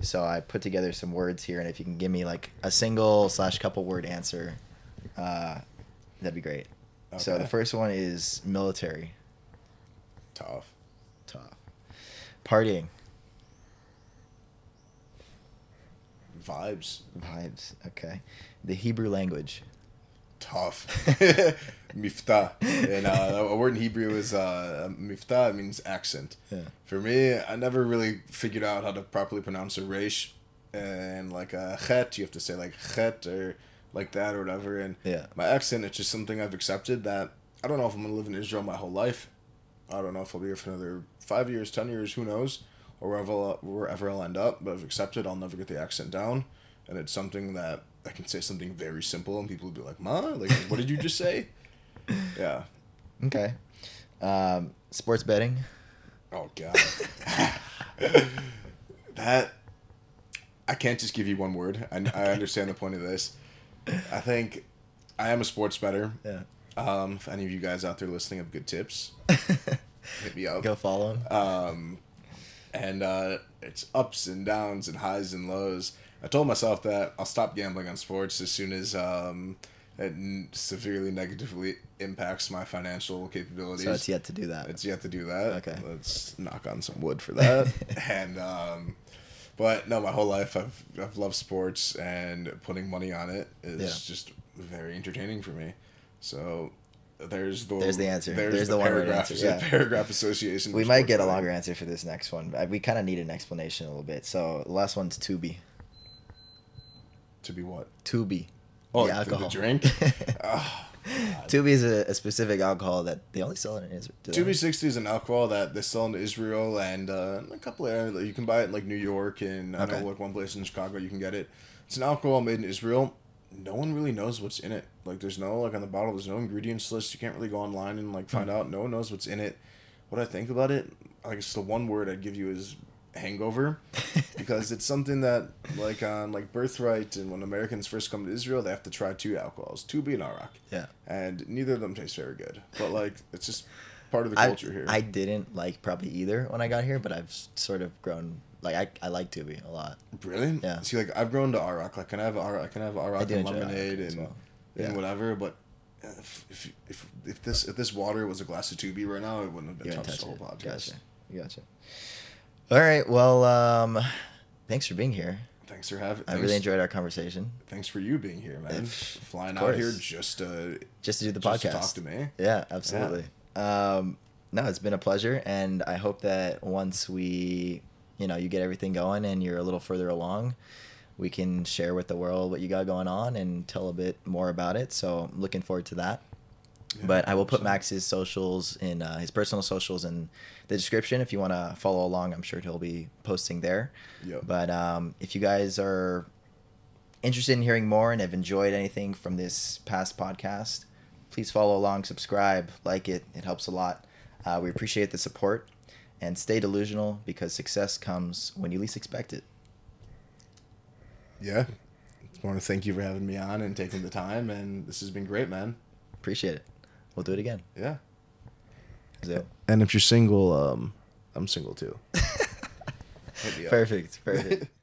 So I put together some words here, and if you can give me like a single slash couple word answer, uh, that'd be great. So the first one is military. Tough. Tough. Partying. Vibes. Vibes. Okay. The Hebrew language. Tough. mivta. And uh, a word in Hebrew is uh, mivta. It means accent. Yeah. For me, I never really figured out how to properly pronounce a resh. And like a chet, you have to say like chet or like that or whatever. And Yeah. my accent, it's just something I've accepted that I don't know if I'm going to live in Israel my whole life. I don't know if I'll be here for another five years, ten years, who knows, or wherever I'll, wherever I'll end up. But I've accepted I'll never get the accent down, and it's something that I can say something very simple, and people will be like, "Ma, like, what did you just say?" Yeah. Okay. Um, sports betting. Oh God. that I can't just give you one word. I, I understand the point of this. I think I am a sports better. Yeah. Um, if any of you guys out there listening have good tips, hit me up. Go follow him. Um, and uh, it's ups and downs and highs and lows. I told myself that I'll stop gambling on sports as soon as um, it severely negatively impacts my financial capabilities. So it's yet to do that. It's yet to do that. Okay. Let's knock on some wood for that. and um, but no, my whole life I've I've loved sports and putting money on it is Yeah. just very entertaining for me. So there's the There's the answer. There's, There's the, the paragraph. answer, yeah. Paragraph association. we might get a longer answer for this next one. We kind of need an explanation a little bit. So the last one's Tubi. To be what? Tubi. Oh, The the, the alcohol. drink. God. Tubi is a, a specific alcohol that they only sell it in Israel. Tubi sixty is an alcohol that they sell in Israel and uh, a couple of areas. You can buy it in like New York and I Okay. know like one place in Chicago you can get it. It's an alcohol made in Israel. No one really knows what's in it. Like there's no like on the bottle. There's no ingredients list. You can't really go online and like find out. No one knows what's in it. What I think about it, I guess the one word I'd give you is hangover, because it's something that like on like Birthright and when Americans first come to Israel, they have to try two alcohols, Tubi and Arak, Yeah. and neither of them taste very good. But like it's just part of the I, culture here. I didn't like probably either when I got here, but I've sort of grown. Like I, I like Tubi a lot. Really? Yeah. See, like I've grown to Arak. Like, can I have Arak? Can I can have I Arak and lemonade Arak and, well. and whatever. But if, if if if this if this water was a glass of Tubi right now, it wouldn't have been touched the whole podcast. Gotcha. Gotcha. All right. Well, um, thanks for being here. Thanks for having. Me. I thanks, really enjoyed our conversation. Thanks for you being here, man. If- Flying out here just to Just to do the just to podcast. talk to me. Yeah, absolutely. Um, no, it's been a pleasure, and I hope that once we, you know, you get everything going and you're a little further along, we can share with the world what you got going on and tell a bit more about it. So I'm looking forward to that. Yeah, but I will put 100%. Max's socials in uh, his personal socials in the description if you want to follow along. I'm sure he'll be posting there. Yep. But um, if you guys are interested in hearing more and have enjoyed anything from this past podcast, please follow along, subscribe, like it. It helps a lot. Uh, we appreciate the support and stay delusional because success comes when you least expect it. Yeah. I want to thank you for having me on and taking the time, and this has been great, man. Appreciate it. We'll do it again. Yeah. So, And if you're single, um, I'm single too. Hit me up. perfect. Perfect.